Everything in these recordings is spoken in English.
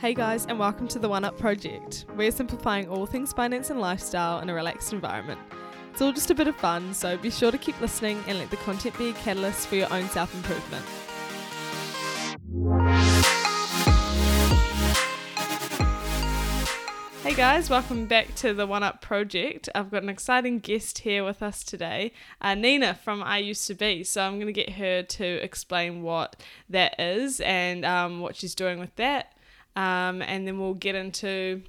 Hey guys, and welcome to the One Up Project. We're simplifying all things finance and lifestyle in a relaxed environment. It's all just a bit of fun, so be sure to keep listening and let the content be a catalyst for your own self improvement. Hey guys, welcome back to the One Up Project. I've got an exciting guest here with us today, uh, Nina from I Used to Be. So I'm going to get her to explain what that is and um, what she's doing with that. Um, and then we'll get into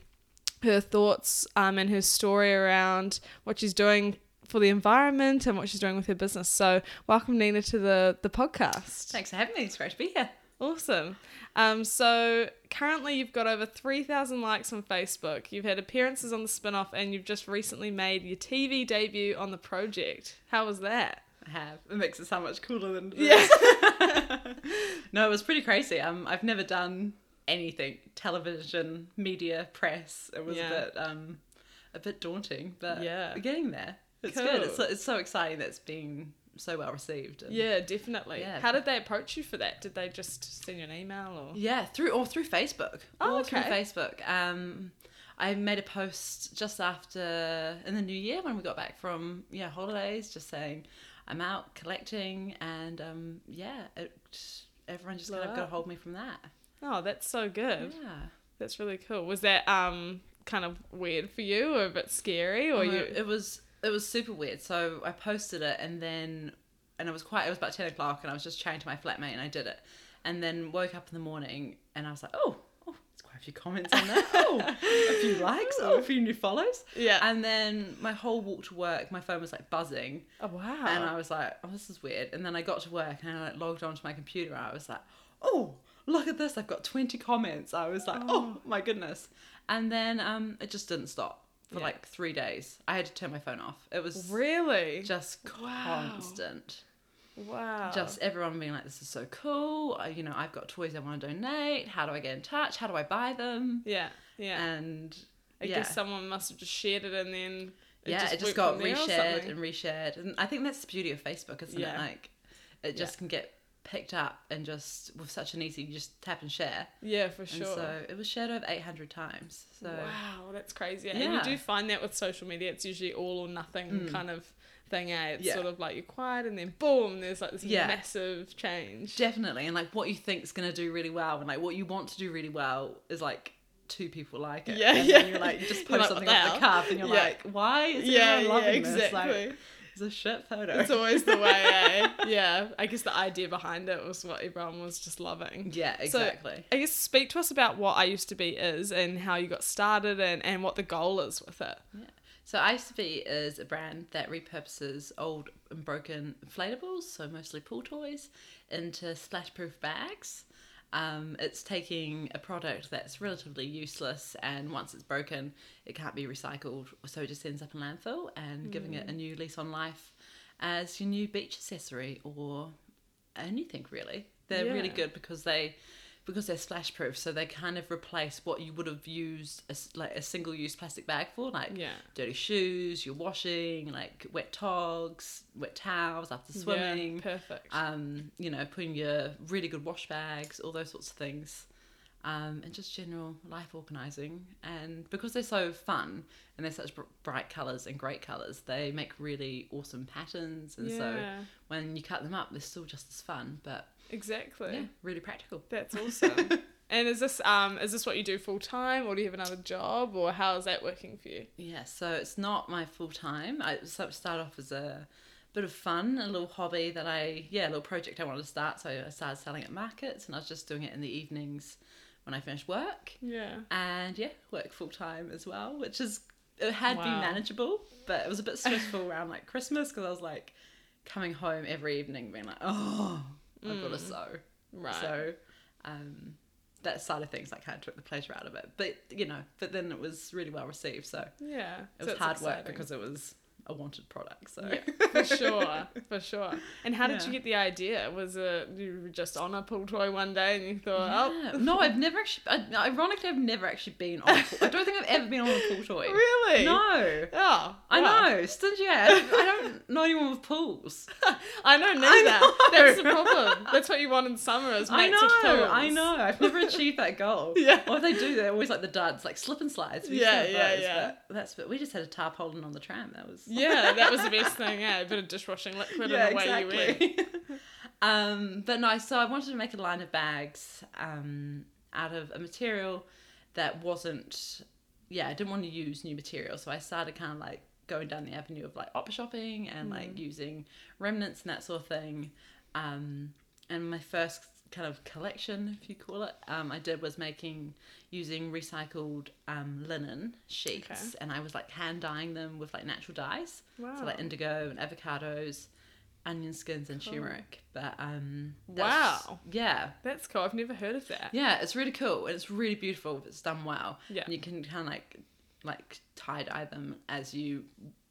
her thoughts um, and her story around what she's doing for the environment and what she's doing with her business. So welcome Nina to the, the podcast. Thanks for having me. It's great to be here. Awesome. Um, so currently you've got over 3,000 likes on Facebook. You've had appearances on the spin-off and you've just recently made your TV debut on the project. How was that? I have. It makes it sound much cooler than it Yeah. no, it was pretty crazy. Um, I've never done anything television, media, press. It was Yeah. a bit um, a bit daunting, but Yeah. we're getting there. It's Cool. good. It's so, it's so exciting that it's been so well received. and- Yeah, definitely. Yeah. How did they approach you for that? Did they just send you an email or? Yeah, through or through Facebook. Oh, all through. Facebook. Um, I made a post just after in the new year when we got back from yeah holidays, just saying I'm out collecting, and um, yeah, it, everyone just kind of got hold of me from that. Oh, that's so good. Yeah, That's really cool. Was that um kind of weird for you or a bit scary or Um, you? it was it was super weird. So I posted it, and then and it was quite. It was about ten o'clock, and I was just chatting to my flatmate, and I did it, and then woke up in the morning, and I was like, oh. Oh, there's quite a few comments on that. Oh, a few likes. Oh, a few new follows. Yeah. And then my whole walk to work, my phone was like buzzing, oh wow. and I was like, "Oh, this is weird." And then I got to work and I like logged onto my computer. And I was like, "Oh, look at this! I've got twenty comments." I was like, "Oh, my goodness!" And then um, it just didn't stop for Yeah. like three days. I had to turn my phone off. It was really? just Wow. constant. wow. Just everyone being like, "This is so cool!" I, you know, I've got toys I want to donate. How do I get in touch? How do I buy them? yeah, yeah. And I yeah. guess someone must have just shared it and then yeah, it just got from there or reshared and reshared, and I think that's the beauty of Facebook, isn't Yeah. it? Like, it just can get picked up and just with such an easy, just tap and share, Yeah, for and sure. so it was shared over eight hundred times. So Wow, that's crazy. And Yeah. you do find that with social media, it's usually all or nothing kind of thing, eh? It's Mm. Yeah. sort of like you're quiet and then boom, there's like this Yeah. massive change. definitely, and like what you think's gonna do really well, and like what you want to do really well is like two people like it. Yeah, and yeah. Then you're like you just post like, something "What off the cuff, and you're Yeah. like, why is yeah, everyone yeah, loving this? exactly. Like, it's a shit photo. It's always the way, eh? Yeah. I guess the idea behind it was what everyone was just loving. yeah, So, exactly. I guess speak to us about what I used to be is and how you got started and, and what the goal is with it. Yeah. So I used to be is a brand that repurposes old and broken inflatables, so mostly pool toys, into splash-proof bags. Um, it's taking a product that's relatively useless, and once it's broken, it can't be recycled, so it just ends up in landfill, and giving it a new lease on life as your new beach accessory or anything really. They're really good because they because they're splash proof, so they kind of replace what you would have used as like a single use plastic bag for, like Yeah. dirty shoes, your washing, like wet togs, wet towels after Yeah, swimming. perfect. um, you know, putting your really good wash bags, all those sorts of things. Um, and just general life organizing. And because they're so fun and they're such br- bright colors and great colors, they make really awesome patterns. And so when you cut them up, they're still just as fun, but exactly. yeah, really practical. That's awesome. and is this um is this what you do full time or do you have another job or how is that working for you? Yeah, so it's not my full time. I start off as a bit of fun, a little hobby that I, yeah, a little project I wanted to start. So I started selling at markets and I was just doing it in the evenings when I finished work. Yeah. And yeah, work full time as well, which is, it had been manageable, but it was a bit stressful around like Christmas because I was like coming home every evening being like, oh, I've got to sew. Right. So, um, that side of things, like I kind of took the pleasure out of it. But, you know, but then it was really well received. So yeah. it so was hard work because it was a wanted product. So Yeah, for sure, for sure. And how did Yeah. you get the idea? Was it you were just on a pool toy one day and you thought, Yeah. oh, no, I've never actually. I, ironically, I've never actually been on. A pool, I don't think I've ever been on a pool toy. really? No. Oh, I wow. know, stingy. I don't, I don't know anyone with pools. I know neither. I know. That's the problem. That's what you want in summer is I mates with know, pools. I know. I've never achieved that goal. Yeah. Or if they do, they're always like the duds, like slip and slides. We Yeah, yeah, those, yeah. But that's but we just had a tarpaulin on the tram. That was Yeah, that was the best thing. Yeah, a bit of dishwashing liquid and away you went. um, but no, so I wanted to make a line of bags um, out of a material that wasn't. Yeah, I didn't want to use new material, so I started kind of like going down the avenue of like op shopping and like using remnants and that sort of thing. Um, and my first kind of collection, if you call it, um, I did was making using recycled um, linen sheets, Okay. and I was like hand dyeing them with like natural dyes, Wow. so like indigo and avocados, onion skins and Cool. turmeric. But um, Wow. yeah. That's cool. I've never heard of that. Yeah, it's really cool and it's really beautiful if it's done well. Yeah. And you can kind of like like tie dye them as you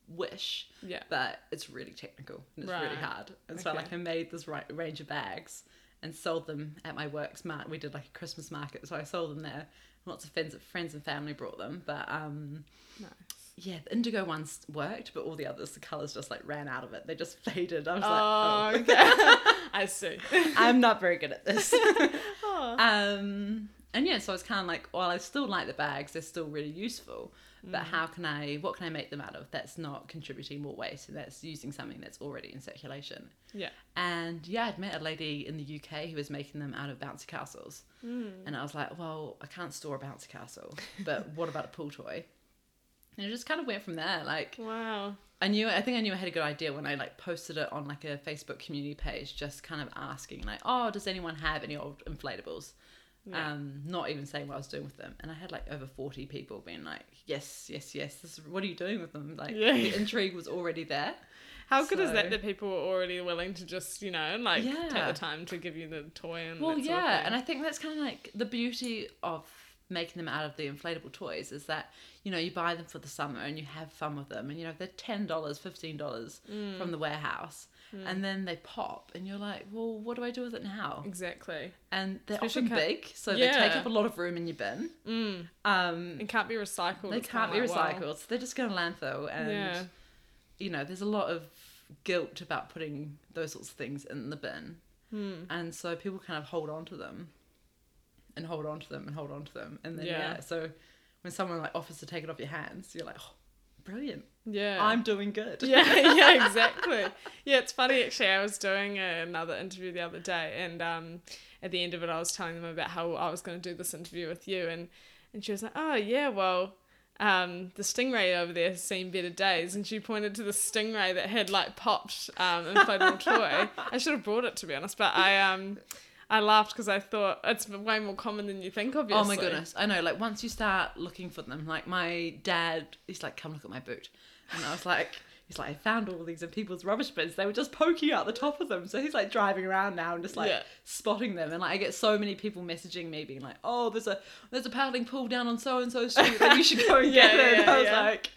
wish, Yeah. but it's really technical and it's really hard. And so Okay. like I made this right range of bags and sold them at my works market. We did like a Christmas market, so I sold them there. Lots of friends, friends and family brought them, but um, Nice. yeah, the indigo ones worked, but all the others, the colors just like ran out of it. They just faded. I was Oh, like, okay. I see. oh, I'm not very good at this. Oh. Um, and yeah, so I was kind of like, well, I still like the bags; they're still really useful. But mm. how can I? What can I make them out of that's not contributing more waste and that's using something that's already in circulation? Yeah. And yeah, I'd met a lady in the UK who was making them out of bouncy castles, mm. and I was like, well, I can't store a bouncy castle, but what about a pool toy? And it just kind of went from there. Like Wow. I knew, I think I knew I had a good idea when I like posted it on like a Facebook community page, just kind of asking like, oh, does anyone have any old inflatables? Yeah. Um, not even saying what I was doing with them, and I had like over forty people being like, yes, yes, yes. This is, what are you doing with them? Like Yeah. the intrigue was already there. How good is that that people were already willing to just, you know, like take the time to give you the toy and Well, that sort of yeah, and I think that's kind of like the beauty of making them out of the inflatable toys is that you know you buy them for the summer and you have fun with them, and you know they're ten dollars, fifteen dollars Mm. from the warehouse, and then they pop, and you're like, well, what do I do with it now? exactly. And they're Especially often big, so they take up a lot of room in your bin. Mm. Um, It can't be recycled. they can't be like, recycled, wow. so they're just going to landfill, and Yeah. you know there's a lot of guilt about putting those sorts of things in the bin. Hmm. and so people kind of hold on to them and hold on to them and hold on to them and then yeah, Yeah. so when someone like offers to take it off your hands you're like oh brilliant Yeah. i'm doing good yeah, yeah, exactly. Yeah, it's funny actually. I was doing another interview the other day, and um, at the end of it, I was telling them about how I was going to do this interview with you, and and she was like, "Oh yeah, well." Um, the stingray over there has seen better days, and she pointed to the stingray that had like popped um, inflatable toy. I should have brought it to be honest, but I um, I laughed because I thought it's way more common than you think. Obviously. oh my goodness i know like once you start looking for them like my dad he's like come look at my boot and i was like he's like i found all these in people's rubbish bins they were just poking out the top of them so he's like driving around now and just like Yeah. spotting them and like i get so many people messaging me being like oh there's a there's a paddling pool down on so and so street like you should go and Yeah, get it and yeah, i was like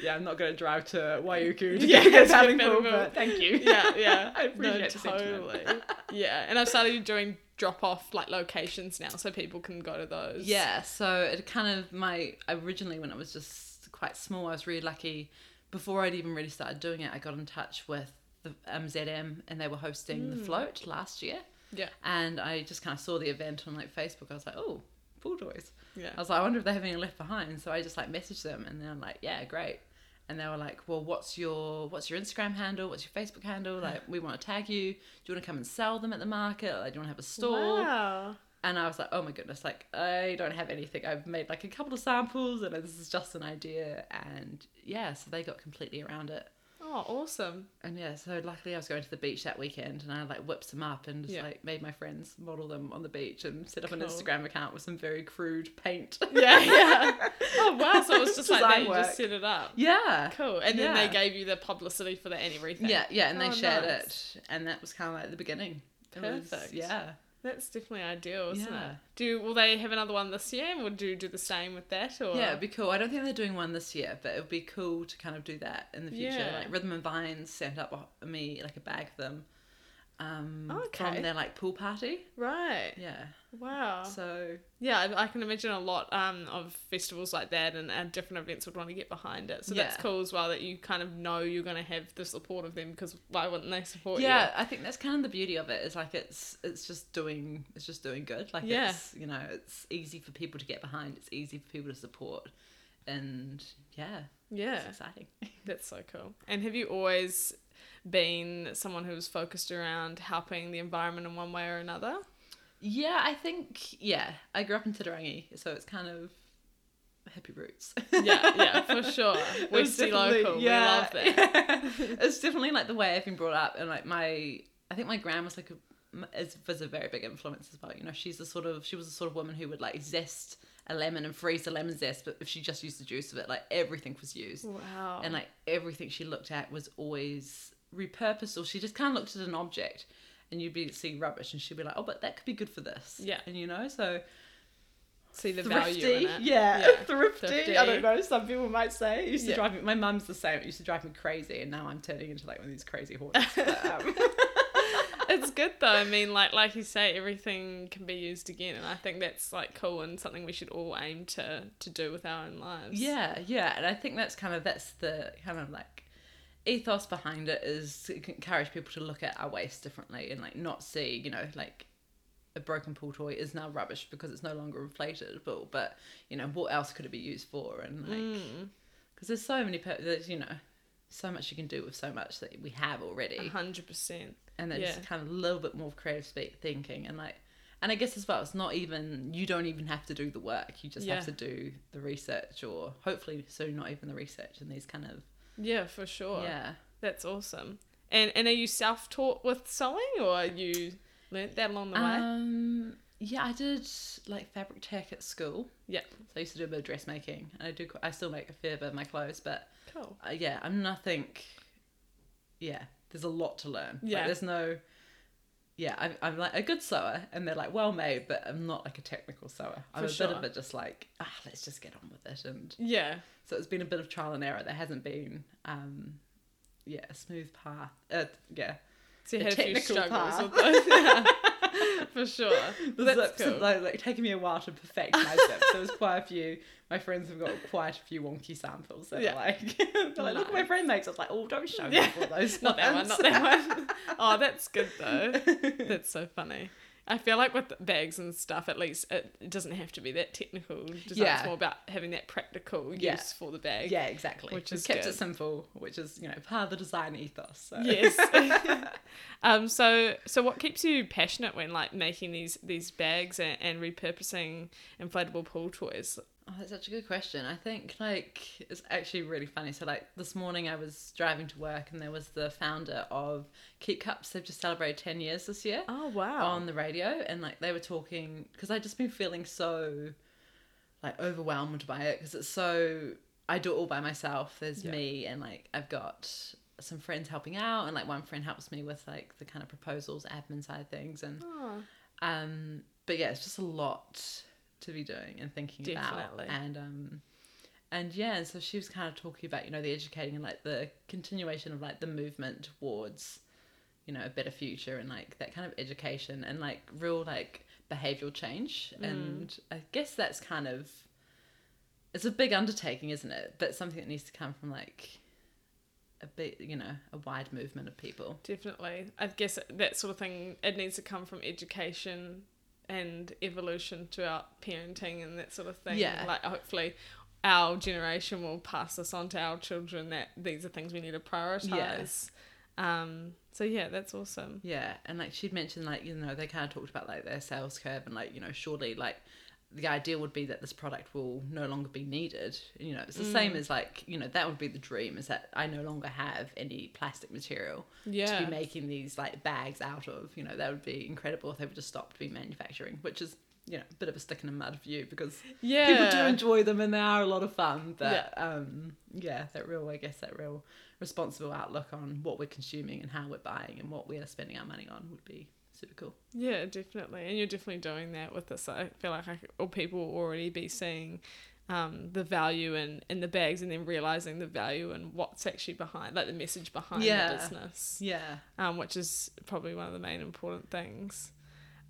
yeah i'm not going to drive to waiuku to Yeah, get a paddling pool but thank you yeah, yeah. i appreciate no, totally. yeah, and I've started doing drop off like locations now, so people can go to those. Yeah, so it kind of my originally when it was just quite small, I was really lucky. Before I'd even really started doing it, I got in touch with the um, MZM and they were hosting the hmm. float last year, yeah, and I just kind of saw the event on like Facebook. I was like, oh, pool toys. yeah. I was like, I wonder if they have any left behind. So I just like messaged them, and they're like, yeah, great. And they were like, well, what's your what's your Instagram handle? What's your Facebook handle? Like, we want to tag you. Do you want to come and sell them at the market? Like, do you want to have a store? Wow. And I was like, oh my goodness, like I don't have anything. I've made like a couple of samples and this is just an idea. And yeah, so they got completely around it. Oh, awesome. And yeah, so luckily I was going to the beach that weekend and I like whipped them up and just Yeah. like made my friends model them on the beach and set up an Instagram account with some very crude paint. Yeah, yeah. Oh wow, so it was just like that. Design You work. just set it up. yeah. Cool. And then they gave you the publicity for that and everything. Yeah, yeah, and they Oh, shared nice. it. And that was kind of like the beginning. It was- Perfect. yeah. That's definitely ideal, isn't Yeah. it? Do will they have another one this year? Would you do the same with that? Or Yeah, it'd be cool. I don't think they're doing one this year, but it would be cool to kind of do that in the future. Yeah. Like Rhythm and Vines sent up me like a bag of them um, Okay. from their like pool party. right. Yeah. Wow. So Yeah, I, I can imagine a lot um, of festivals like that and, and different events would want to get behind it. So that's cool as well that you kind of know you're going to have the support of them because why wouldn't they support you? yeah, I think that's kind of the beauty of it. Is like it's it's just doing it's just doing good. Like Yeah. it's you know it's easy for people to get behind. It's easy for people to support, and yeah. Yeah, it's exciting. that's so cool. And have you always been someone who was focused around helping the environment in one way or another? Yeah, I think yeah. I grew up in Turangi, so it's kind of hippie roots. Yeah, yeah, for sure. We're definitely- local, we love that. yeah. it's definitely like the way I've been brought up, and like my, I think my grandma's like a, is, was a very big influence as well. You know, she's the sort of she was the sort of woman who would like zest a lemon and freeze the lemon zest, but if she just used the juice of it, like everything was used, Wow. and like everything she looked at was always repurposed, or she just kind of looked at an object. And you'd be see rubbish, and she'd be like, "Oh, but that could be good for this." Yeah. and you know, so See the thrifty, value in it. yeah, Yeah. thrifty. Thrifty. I don't know. Some people might say it used to Yeah. drive me. My mum's the same. It used to drive me crazy, and now I'm turning into like one of these crazy horses. But, um, it's good though. I mean, like like you say, everything can be used again, and I think that's like cool and something we should all aim to to do with our own lives. yeah, yeah, and I think that's kind of that's the kind of like ethos behind it is to encourage people to look at our waste differently and like not see, you know, like a broken pool toy is now rubbish because it's no longer inflatable. But you know, what else could it be used for? And like, Mm. because there's so many, there's you know, so much you can do with so much that we have already. A hundred percent. and then Yeah. just kind of a little bit more creative speak thinking and like and i guess as well it's not even you don't even have to do the work you just Yeah. have to do the research or hopefully soon not even the research and these kind of Yeah, for sure. yeah That's awesome. And and are you self taught with sewing or you learnt that along the way? Um, yeah i did like fabric tech at school Yeah. so i used to do a bit of dressmaking and i do. I still make a fair bit of my clothes but Cool. uh, yeah i'm nothing yeah there's a lot to learn Like, Yeah. there's no yeah I'm, I'm like a good sewer and they're like well made but i'm not like a technical sewer i'm For a bit of it just like ah let's just get on with it and Yeah. so it's been a bit of trial and error there hasn't been um yeah a smooth path uh, yeah So you had a few struggles path. with those. Yeah. for sure. the That's zips cool. have like, like taken me a while to perfect my zips. There was quite a few. My friends have got quite a few wonky samples. That Yeah. are like, they're like, look what my friend makes. I was like, oh, don't show me Yeah. all those. Not that one, not that one. Oh, that's good though. That's so funny. I feel like with bags and stuff, at least it, doesn't have to be that technical. Just Yeah. It's more about having that practical use for the bag. Yeah, exactly. Which We've is kept good. it simple, which is you know part of the design ethos. So. Yes. um. So, so what keeps you passionate when like making these these bags and, and repurposing inflatable pool toys? Oh, that's such a good question. I think like it's actually really funny. So like this morning I was driving to work and there was the founder of Keep Cups. They've just celebrated ten years this year. Oh wow. on the radio and like they were talking because I'd just been feeling so like overwhelmed by it because it's so I do it all by myself. There's Yeah. me and like I've got some friends helping out and like one friend helps me with like the kind of proposals admin side of things and Oh, um but yeah it's just a lot to be doing and thinking Definitely. about and um and yeah and so she was kind of talking about you know the educating and like the continuation of like the movement towards you know a better future and like that kind of education and like real like behavioral change Mm. and i guess that's kind of it's a big undertaking isn't it but something that needs to come from like a bit you know a wide movement of people definitely. I guess that sort of thing it needs to come from education and evolution throughout parenting and that sort of thing. Yeah. Like hopefully our generation will pass this on to our children that these are things we need to prioritize. Um so yeah, that's awesome. Yeah, and like she'd mentioned, like you know, they kind of talked about like their sales curve, and like you know, surely like the idea would be that this product will no longer be needed. You know, it's the same as like you know that would be the dream is that I no longer have any plastic material Yeah. to be making these like bags out of. You know, that would be incredible if they would just stop being manufacturing, which is you know a bit of a stick in the mud view because Yeah. people do enjoy them and they are a lot of fun. But um, yeah, that real I guess that real responsible outlook on what we're consuming and how we're buying and what we are spending our money on would be super cool. Yeah, definitely. And you're definitely doing that with this. I feel like I, or people will already be seeing um, the value in, in the bags and then realizing the value and what's actually behind, like the message behind Yeah. the business, Yeah. um, which is probably one of the main important things.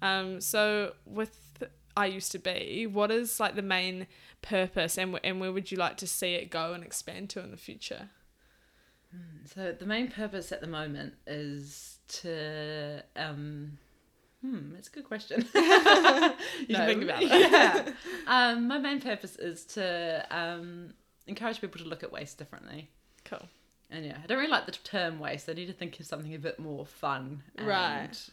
Um, so with I used to be, what is like the main purpose and, and where would you like to see it go and expand to in the future? So the main purpose at the moment is to um hmm, that's a good question. You can think about it. Yeah. um my main purpose is to um encourage people to look at waste differently. Cool. And yeah, I don't really like the term waste. I need to think of something a bit more fun. and- Right.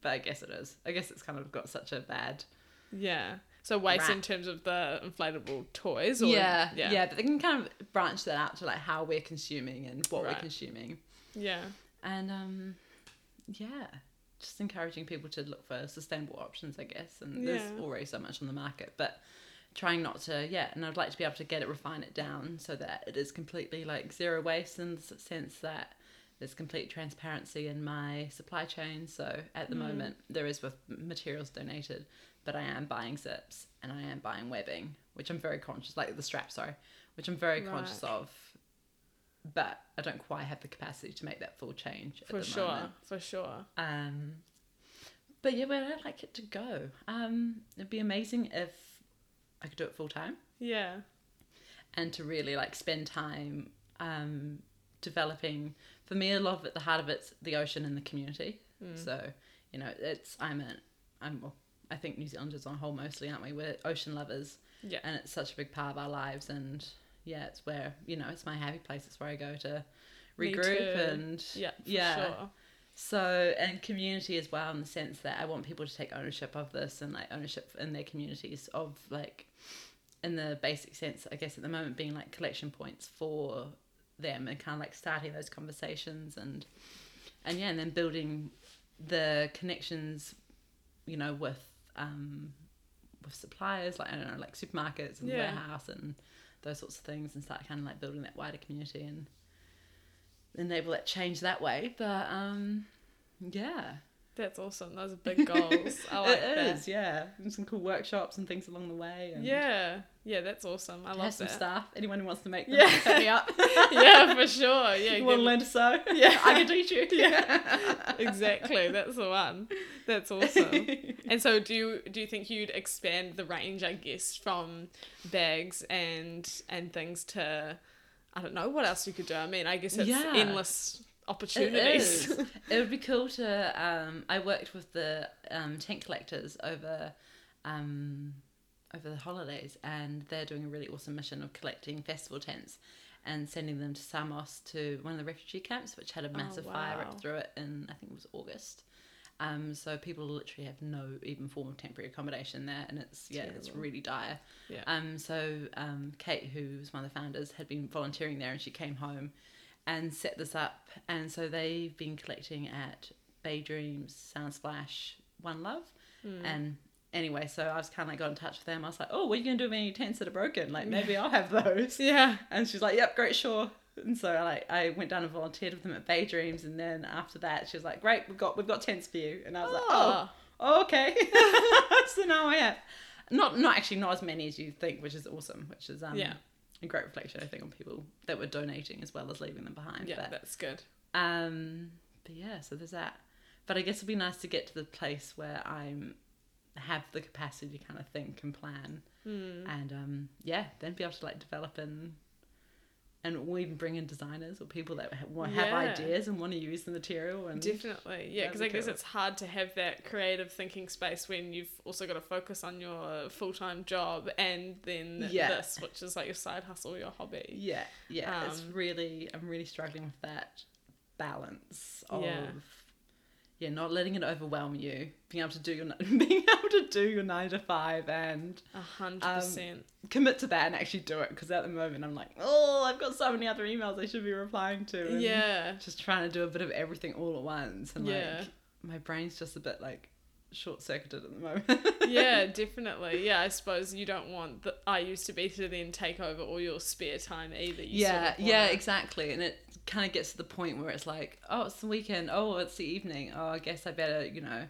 But I guess it is. I guess it's kind of got such a bad Yeah. So waste in terms of the inflatable toys or yeah, yeah. yeah, But they can kind of branch that out to like how we're consuming and what Right. we're consuming. Yeah. and um yeah just encouraging people to look for sustainable options i guess and there's Yeah. already so much on the market but trying not to yeah and i'd like to be able to get it refine it down so that it is completely like zero waste in the sense that there's complete transparency in my supply chain so at the moment there is with materials donated but i am buying zips and i am buying webbing which i'm very conscious like the strap sorry which i'm very conscious of but I don't quite have the capacity to make that full change For at the sure. moment. For sure. Um, but yeah, where I'd like it to go. Um, it'd be amazing if I could do it full time Yeah. and to really like spend time um, developing. For me, a lot of it, the heart of it's the ocean and the community. So you know, it's I'm a I'm well, I think New Zealanders on a whole mostly aren't we? We're ocean lovers Yeah. and it's such a big part of our lives and yeah it's where you know it's my happy place it's where i go to regroup and Yeah. For yeah Sure. so and community as well in the sense that i want people to take ownership of this and like ownership in their communities of like in the basic sense i guess at the moment being like collection points for them and kind of like starting those conversations and and yeah and then building the connections you know with um with suppliers like i don't know like supermarkets and Yeah. warehouse and those sorts of things and start kind of like building that wider community and enable that change that way but um yeah That's awesome. Those are big goals. I like it that. is yeah and some cool workshops and things along the way Yeah. Yeah, that's awesome. I have love some that. staff anyone who wants to make them Yeah. hit me up yeah, for sure. Yeah. you want to learn to sew Yeah. i can teach you Yeah. exactly. That's the one. That's awesome. And so, do you do you think you'd expand the range? I guess from bags and and things to, I don't know what else you could do. I mean, I guess it's Yeah. endless opportunities. is. it would be cool to. Um, I worked with the um, tent collectors over um, over the holidays, and they're doing a really awesome mission of collecting festival tents and sending them to Samos to one of the refugee camps, which had a massive fire wow. ripped through it in I think it was August. Um, so people literally have no even form of temporary accommodation there, and it's yeah, it's really dire. Yeah. Um, so um, Kate, who was one of the founders, had been volunteering there, and she came home and set this up. And so they've been collecting at Bay Dreams, Sound Splash, One Love, Hmm. and anyway, so I was kind of like got in touch with them. I was like, "Oh, what are you gonna do with any tents that are broken? Like maybe I'll have those." yeah. And she's like, "Yep, great, sure." And so like I went down and volunteered with them at Bay Dreams, and then after that, she was like, "Great, we've got we've got tents for you." And I was like, "Oh, Oh. oh okay." so now I have not not actually not as many as you think, which is awesome. Which is um Yeah. a great reflection I think on people that were donating as well as leaving them behind. Yeah, But that's good. um, but yeah, so there's that. But I guess it'd be nice to get to the place where I'm have the capacity to kind of think and plan, Hmm. and um, yeah, then be able to like develop and and we'll even bring in designers or people that have Yeah. ideas and want to use the material and Definitely, yeah, because I guess it's hard to have that creative thinking space when you've also got to focus on your full time job and then Yeah. this, which is like your side hustle, your hobby. yeah, yeah, it's Um, really I'm really struggling with that balance of Yeah. Yeah, not letting it overwhelm you, being able to do your being able to do your nine to five and A hundred Um, percent. commit to that and actually do it because at the moment I'm like, oh, I've got so many other emails I should be replying to. and Yeah, Just trying to do a bit of everything all at once. And Yeah. like, my brain's just a bit like, short circuited at the moment. yeah, definitely. Yeah, I suppose you don't want the I used to be to then take over all your spare time either. You yeah, sort of yeah, wanna- exactly. And it kind of gets to the point where it's like, oh, it's the weekend. Oh, it's the evening. Oh, I guess I better, you know,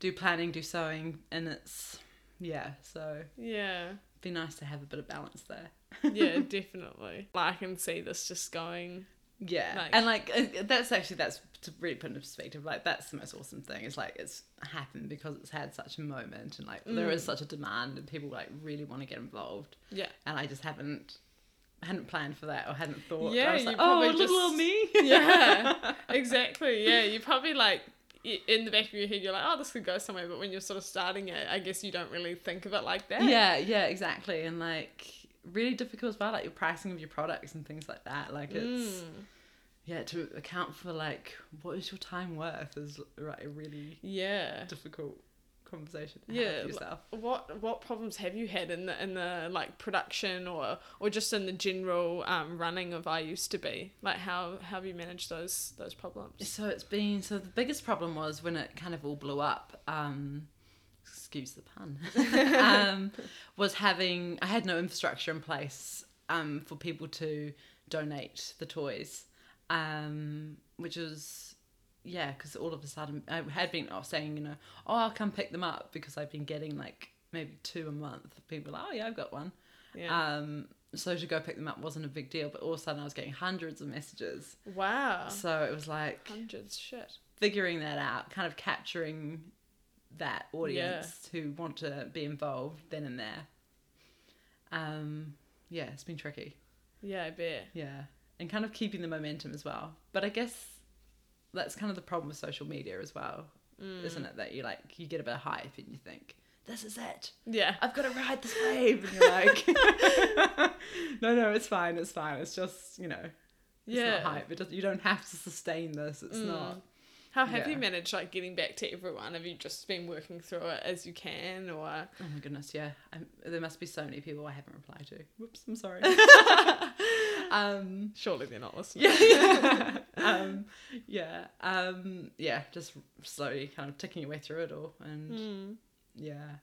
do planning, do sewing, and it's yeah. So Yeah. be nice to have a bit of balance there. Yeah, definitely. Like, I can see this just going. Yeah, Like- and like uh, that's actually that's to really put into perspective. Like that's the most awesome thing. It's like it's happened because it's had such a moment, and like there is such a demand, and people like really want to get involved. Yeah. And I just haven't hadn't planned for that or hadn't thought. Yeah, you like, probably oh, little me. Yeah, exactly. Yeah, you probably like in the back of your head, you're like, oh, this could go somewhere. But when you're sort of starting it, I guess you don't really think of it like that. yeah, yeah, exactly, and like really difficult as well. Like your pricing of your products and things like that. Like it's Mm. Yeah to account for like what is your time worth is right a really Yeah. difficult conversation to Yeah, yourself. What what problems have you had in the in the like production or or just in the general um, running of I used to be? Like how how have you managed those those problems? So it's been so the biggest problem was when it kind of all blew up. Um, excuse the pun. um, was having I had no infrastructure in place um, for people to donate the toys, um, which was yeah because all of a sudden I had been saying you know oh I'll come pick them up because I've been getting like maybe two a month. People like, oh yeah I've got one. Yeah. Um, so to go pick them up wasn't a big deal, but all of a sudden I was getting hundreds of messages. wow. So it was like Hundreds. Shit. figuring that out, kind of capturing that audience who want to be involved then and there. Um, yeah, it's been tricky. Yeah, I bet. Yeah, and kind of keeping the momentum as well. But I guess that's kind of the problem with social media as well, mm. isn't it? That you like you get a bit of hype and you think this is it. Yeah. I've got to ride this wave, and you're like, no, no, it's fine, it's fine. It's just you know, it's Yeah. not hype. It does, you don't have to sustain this. It's mm. not. How have you managed like getting back to everyone? Have you just been working through it as you can, or Oh my goodness, yeah. I'm, there must be so many people I haven't replied to. Whoops, I'm sorry. um, surely they're not listening? yeah, um, yeah, um, yeah. Just slowly kind of ticking your way through it all, and Mm. yeah,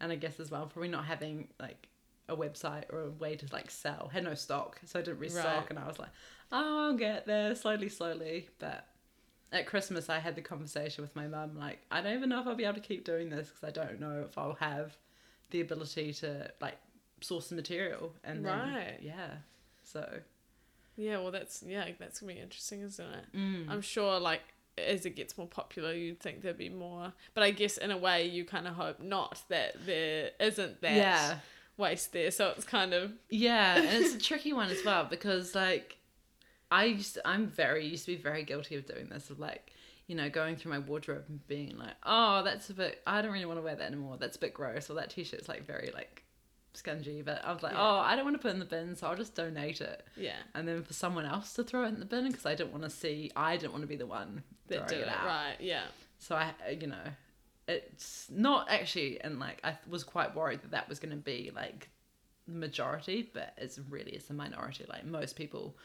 and I guess as well probably not having like a website or a way to like sell. Had no stock, so I didn't restock, Right. and I was like, oh, I'll get there slowly, slowly. But at Christmas, I had the conversation with my mum, like, I don't even know if I'll be able to keep doing this because I don't know if I'll have the ability to like source the material and then, Right. yeah. So Yeah, well, that's yeah, that's gonna be interesting, isn't it? mm. I'm sure, like as it gets more popular, you'd think there'd be more. But I guess in a way, you kind of hope not that there isn't that yeah, waste there. So it's kind of yeah, and it's a tricky one as well because like I used to, I'm very used to be very guilty of doing this of like you know going through my wardrobe and being like oh that's a bit I don't really want to wear that anymore that's a bit gross or that t-shirt's like very like scungy but I was like Yeah. oh I don't want to put it in the bin so I'll just donate it yeah, and then for someone else to throw it in the bin because I didn't want to see I didn't want to be the one that did it out right. Yeah, so I you know it's not actually and like I was quite worried that that was going to be like the majority but it's really it's a minority like most people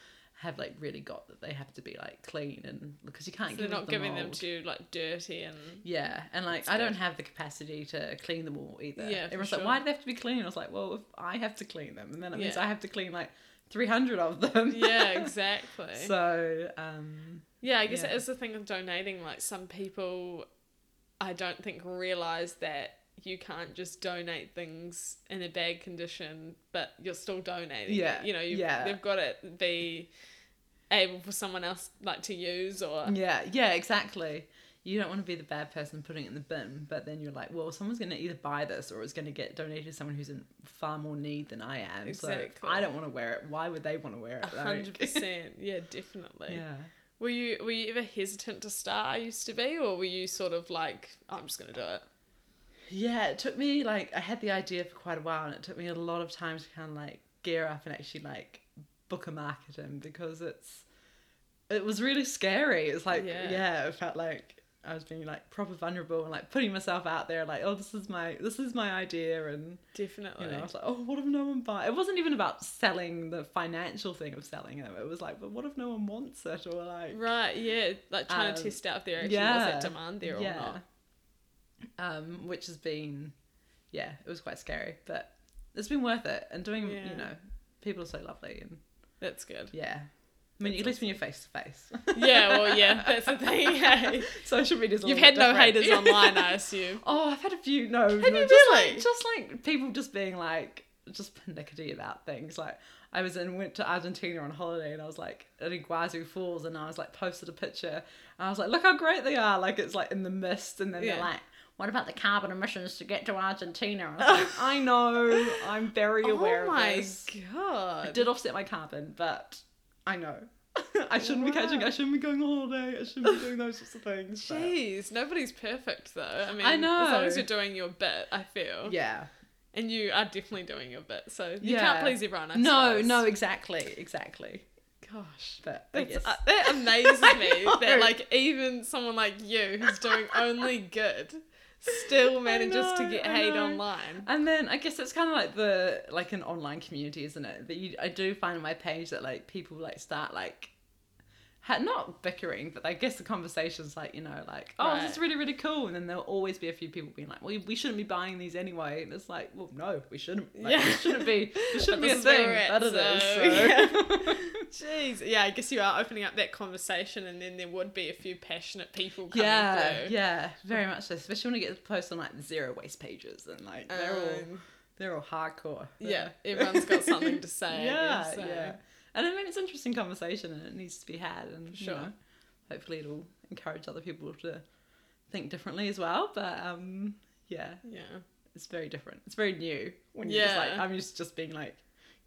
have like really got that they have to be like clean and because you can't so give they're not them giving them to like dirty and yeah and like I don't have the capacity to clean them all either Yeah, everyone's sure. like why do they have to be clean I was like well if I have to clean them and then it means I have to clean like 300 of them yeah, exactly. so um Yeah, I guess Yeah. it is the thing of donating. Like some people, I don't think realize that you can't just donate things in a bad condition, but you're still donating. it. Yeah, you know, you've, yeah. they've got to be able for someone else like to use or Yeah, yeah, exactly. You don't want to be the bad person putting it in the bin, but then you're like, well, someone's going to either buy this or it's going to get donated to someone who's in far more need than I am. So. I don't want to wear it. Why would they want to wear it? Like- hundred percent. Yeah, definitely. yeah. Were you were you ever hesitant to start? I used to be, or were you sort of like, I'm just gonna do it? Yeah, it took me like I had the idea for quite a while, and it took me a lot of time to kind of like gear up and actually like book a marketing because it's it was really scary. It's like Yeah. yeah, it felt like I was being like proper vulnerable and like putting myself out there, like oh this is my this is my idea, and Definitely. you know I was like oh what if no one buy? It wasn't even about selling the financial thing of selling it. It was like but what if no one wants it or like Right, yeah, like trying to Um, test out there actually was yeah, that demand there or not. um, which has been, yeah, it was quite scary, but it's been worth it. And doing, Yeah. you know, people are so lovely, and That's good. yeah. I mean, That's at least when you're face to face. Yeah, well, yeah, that's the thing. Hey. Social media's You've had no haters online, I assume. Oh, I've had a few. No, no, you just really? like just like people just being like just pernickety about things. Like I was in went to Argentina on holiday and I was like at Iguazu Falls and I was like posted a picture and I was like, look how great they are. Like it's like in the mist and then Yeah. they're like. What about the carbon emissions to get to Argentina? I was like, I know, I'm very aware oh my of this. god. I did offset my carbon, but I know. I shouldn't be catching. I shouldn't be going on holiday. I shouldn't be doing those sorts of things. but- Jeez, nobody's perfect though. I mean, I know. as long as you're doing your bit, I feel. Yeah, And you are definitely doing your bit, so you Yeah. can't please everyone. I no, suppose. no, exactly, exactly. Gosh. But I That's, guess uh, that amazes me that like even someone like you who's doing only good still manages to get I hate know. online. and then I guess it's kind of like the like an online community, isn't it? That you I do find on my page that like people like start like. Ha- not bickering, but I guess the conversation's like, you know, like, oh, this is really, really cool. And then there'll always be a few people being like, well, we shouldn't be buying these anyway. And it's like, well, no, we shouldn't. Like, Yeah. It shouldn't be, it shouldn't be a thing. at, But it is. so, so. Jeez, yeah, I guess you are opening up that conversation, and then there would be a few passionate people coming yeah, through. yeah, very much so. Especially when you get the post on like zero waste pages and like they're all Um, they're all hardcore. yeah, everyone's got something to say. Yeah, so. yeah. And I mean, it's an interesting conversation, and it needs to be had, and you Sure. know, hopefully it'll encourage other people to think differently as well. But um, yeah, yeah. it's very different. It's very new when you're just like I'm used to just being like,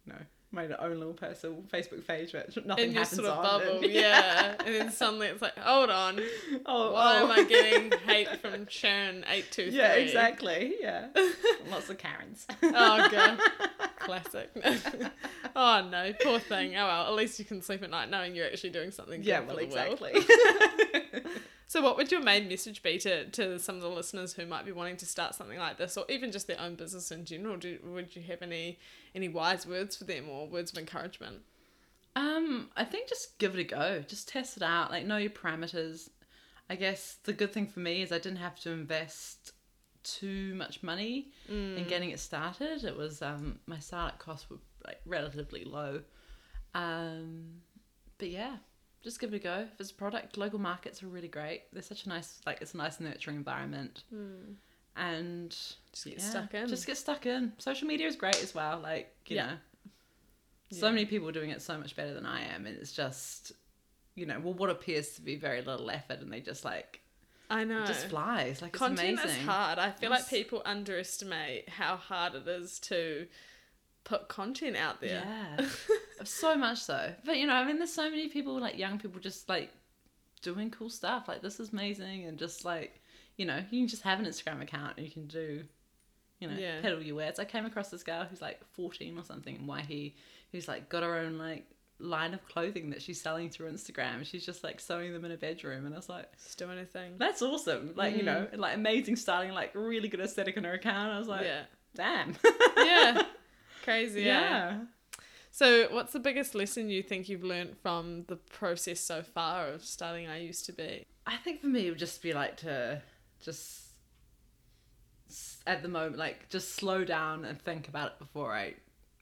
you know, my own little personal Facebook page, but nothing in your happens sort of on. bubble, and- yeah. And then suddenly it's like, hold on, Oh, why oh. am I oh. getting hate from Sharon eight two three? Yeah, exactly. Yeah, lots of Karens. Oh god, classic. oh no, poor thing. Oh well, at least you can sleep at night knowing you're actually doing something. yeah, well, for the world. exactly. So, what would your main message be to, to some of the listeners who might be wanting to start something like this, or even just their own business in general? Do, would you have any any wise words for them or words of encouragement? Um, I think just give it a go. Just test it out. Like know your parameters. I guess the good thing for me is I didn't have to invest too much money in getting it started. It was um my startup costs were like relatively low. Um, but yeah, just give it a go. If it's a product, local markets are really great. They're such a nice like it's a nice nurturing environment. Hmm. And Just get yeah, stuck in. Just get stuck in. Social media is great as well. Like you Yeah. know, so Yeah. many people are doing it so much better than I am, and it's just, you know, well, what appears to be very little effort, and they just like I know. it just flies. Like Content it's amazing. is hard. I feel like people underestimate how hard it is to put content out there. Yeah, so much so. But you know, I mean, there's so many people, like young people, just like doing cool stuff. Like this is amazing, and just like you know, you can just have an Instagram account and you can do, you know, Yeah. peddle your wares. I came across this girl who's like 14 or something and why he, who's like got her own like line of clothing that she's selling through Instagram. She's just like sewing them in her bedroom, and I was like. Just do anything. That's awesome. Like, you know, mm. like amazing styling, like really good aesthetic on her account. I was like, yeah. damn. Yeah. Crazy. Yeah. yeah. So, what's the biggest lesson you think you've learned from the process so far of starting I Used to Be? I think for me, it would just be like to just at the moment, like just slow down and think about it before I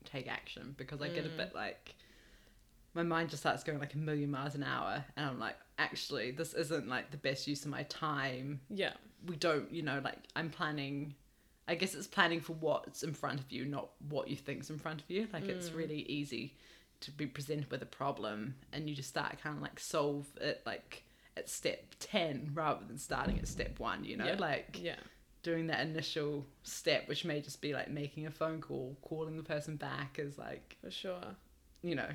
take action because I get a mm. bit like my mind just starts going like a million miles an hour, and I'm like, actually, this isn't like the best use of my time. Yeah. We don't, you know, like I'm planning. I guess it's planning for what's in front of you, not what you think's in front of you. Like it's mm. really easy to be presented with a problem, and you just start kind of like solve it like at step 10 rather than starting at step one, you know, Yeah. like Yeah. doing that initial step, which may just be like making a phone call, calling the person back is like, For sure. you know,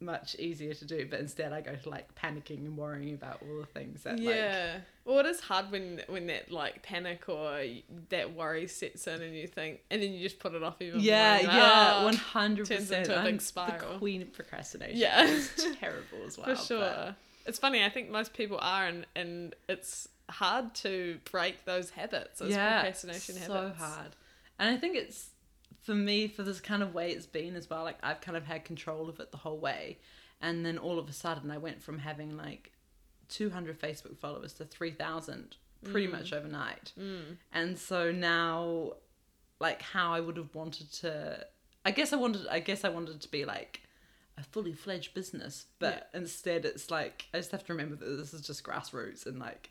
much easier to do. But instead, I go to like panicking and worrying about all the things that, like, Yeah. Well, it is hard when when that like panic or that worry sets in and you think, and then you just put it off even yeah, more. Like, yeah, "Oh." one hundred turns percent. into a big spiral. the queen of procrastination. Yeah. it's terrible as well. For sure. but- It's funny, I think most people are, and, and it's hard to break those habits, those procrastination so habits. hard and i think it's for me for this kind of way it's been as well like i've kind of had control of it the whole way and then all of a sudden i went from having like 200 facebook followers to 3000 pretty mm. much overnight. Mm. And so now, like, how I would have wanted to, I guess I wanted, I guess I wanted to be like a fully fledged business, but instead it's like I just have to remember that this is just grassroots and like.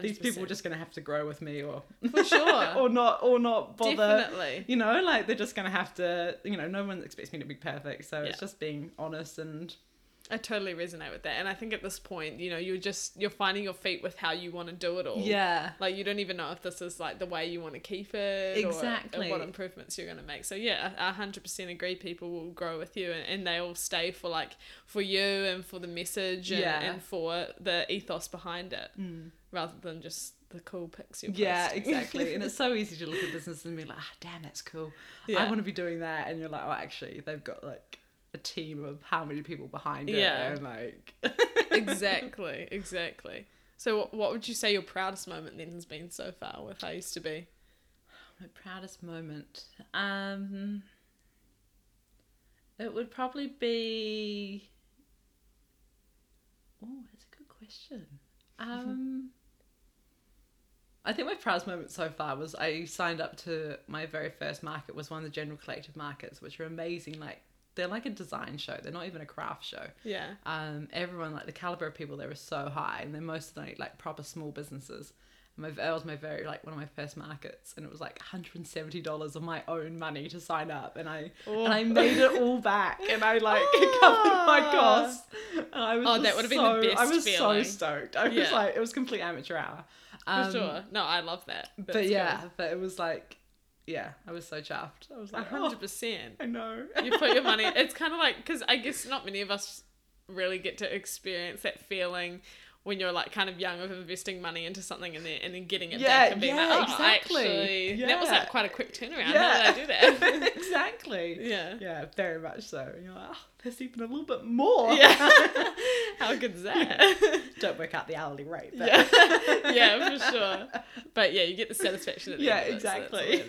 These people are just gonna have to grow with me, or For sure. or not, or not bother. Definitely. You know, like they're just gonna have to. You know, no one expects me to be perfect, so Yeah. it's just being honest and I totally resonate with that. And I think at this point, you know, you're just you're finding your feet with how you want to do it all. yeah, Like you don't even know if this is like the way you want to keep it Exactly. or, what improvements you're going to make. So yeah, I 100% agree people will grow with you and, and they all stay for like for you and for the message and, Yeah. and for the ethos behind it rather than just the cool pics you're yeah, posting. exactly. and it's so easy to look at business and be like, ah, damn, that's cool. Yeah. I want to be doing that, and you're like, oh, actually, they've got like a team of how many people behind it, Yeah. and like, exactly, exactly. So what, what would you say your proudest moment then has been so far with I used to be? my proudest moment. Um, it would probably be. Oh, that's a good question. Um, I think my proudest moment so far was I signed up to my very first market was one of the General Collective markets, which are amazing. Like they're like a design show. They're not even a craft show. Yeah. Um, everyone like the caliber of people there is so high, and they're mostly like proper small businesses. And my that was my very like one of my first markets, and it was like one hundred and seventy dollars of my own money to sign up, and I and I Oh. made it all back, and I like covered my costs. And I was Oh, that would've been the so- I best was feeling. so stoked. I was like, it was complete amateur hour. For Um, sure. No, I love that. But yeah, but it was like, yeah, I was so chuffed. I was A like, oh, hundred oh, percent. I know. You put your money. It's kind of like because I guess not many of us really get to experience that feeling when you're like kind of young of investing money into something and then and then getting it Yeah, back and being yeah, like, oh, exactly. actually, that was like quite a quick turnaround. Yeah. How did I do that? exactly. yeah. Yeah, very much so. And you're like, oh, there's even a little bit more. Yeah. How good's that? Don't work out the hourly rate. But yeah. yeah, for sure. But yeah, you get the satisfaction at the Yeah, end. of it, so that's exactly. that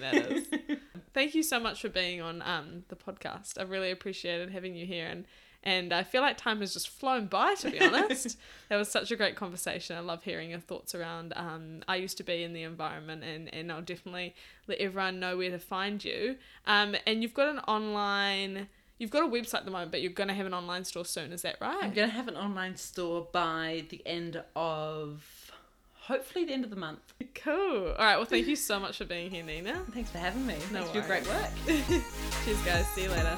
matters. Thank you so much for being on um, the podcast. I really appreciated having you here and and I feel like time has just flown by to be honest. that was such a great conversation. I love hearing your thoughts around um, I used to be in the environment and, and I'll definitely let everyone know where to find you. Um, and you've got an online you've got a website at the moment, but you're gonna have an online store soon, is that right? I'm going to have an online store by the end of, hopefully, the end of the month. Cool. All right. Well, thank you so much for being here, Nina. Thanks for having me. No Thanks for your great work. Cheers, guys. See you later.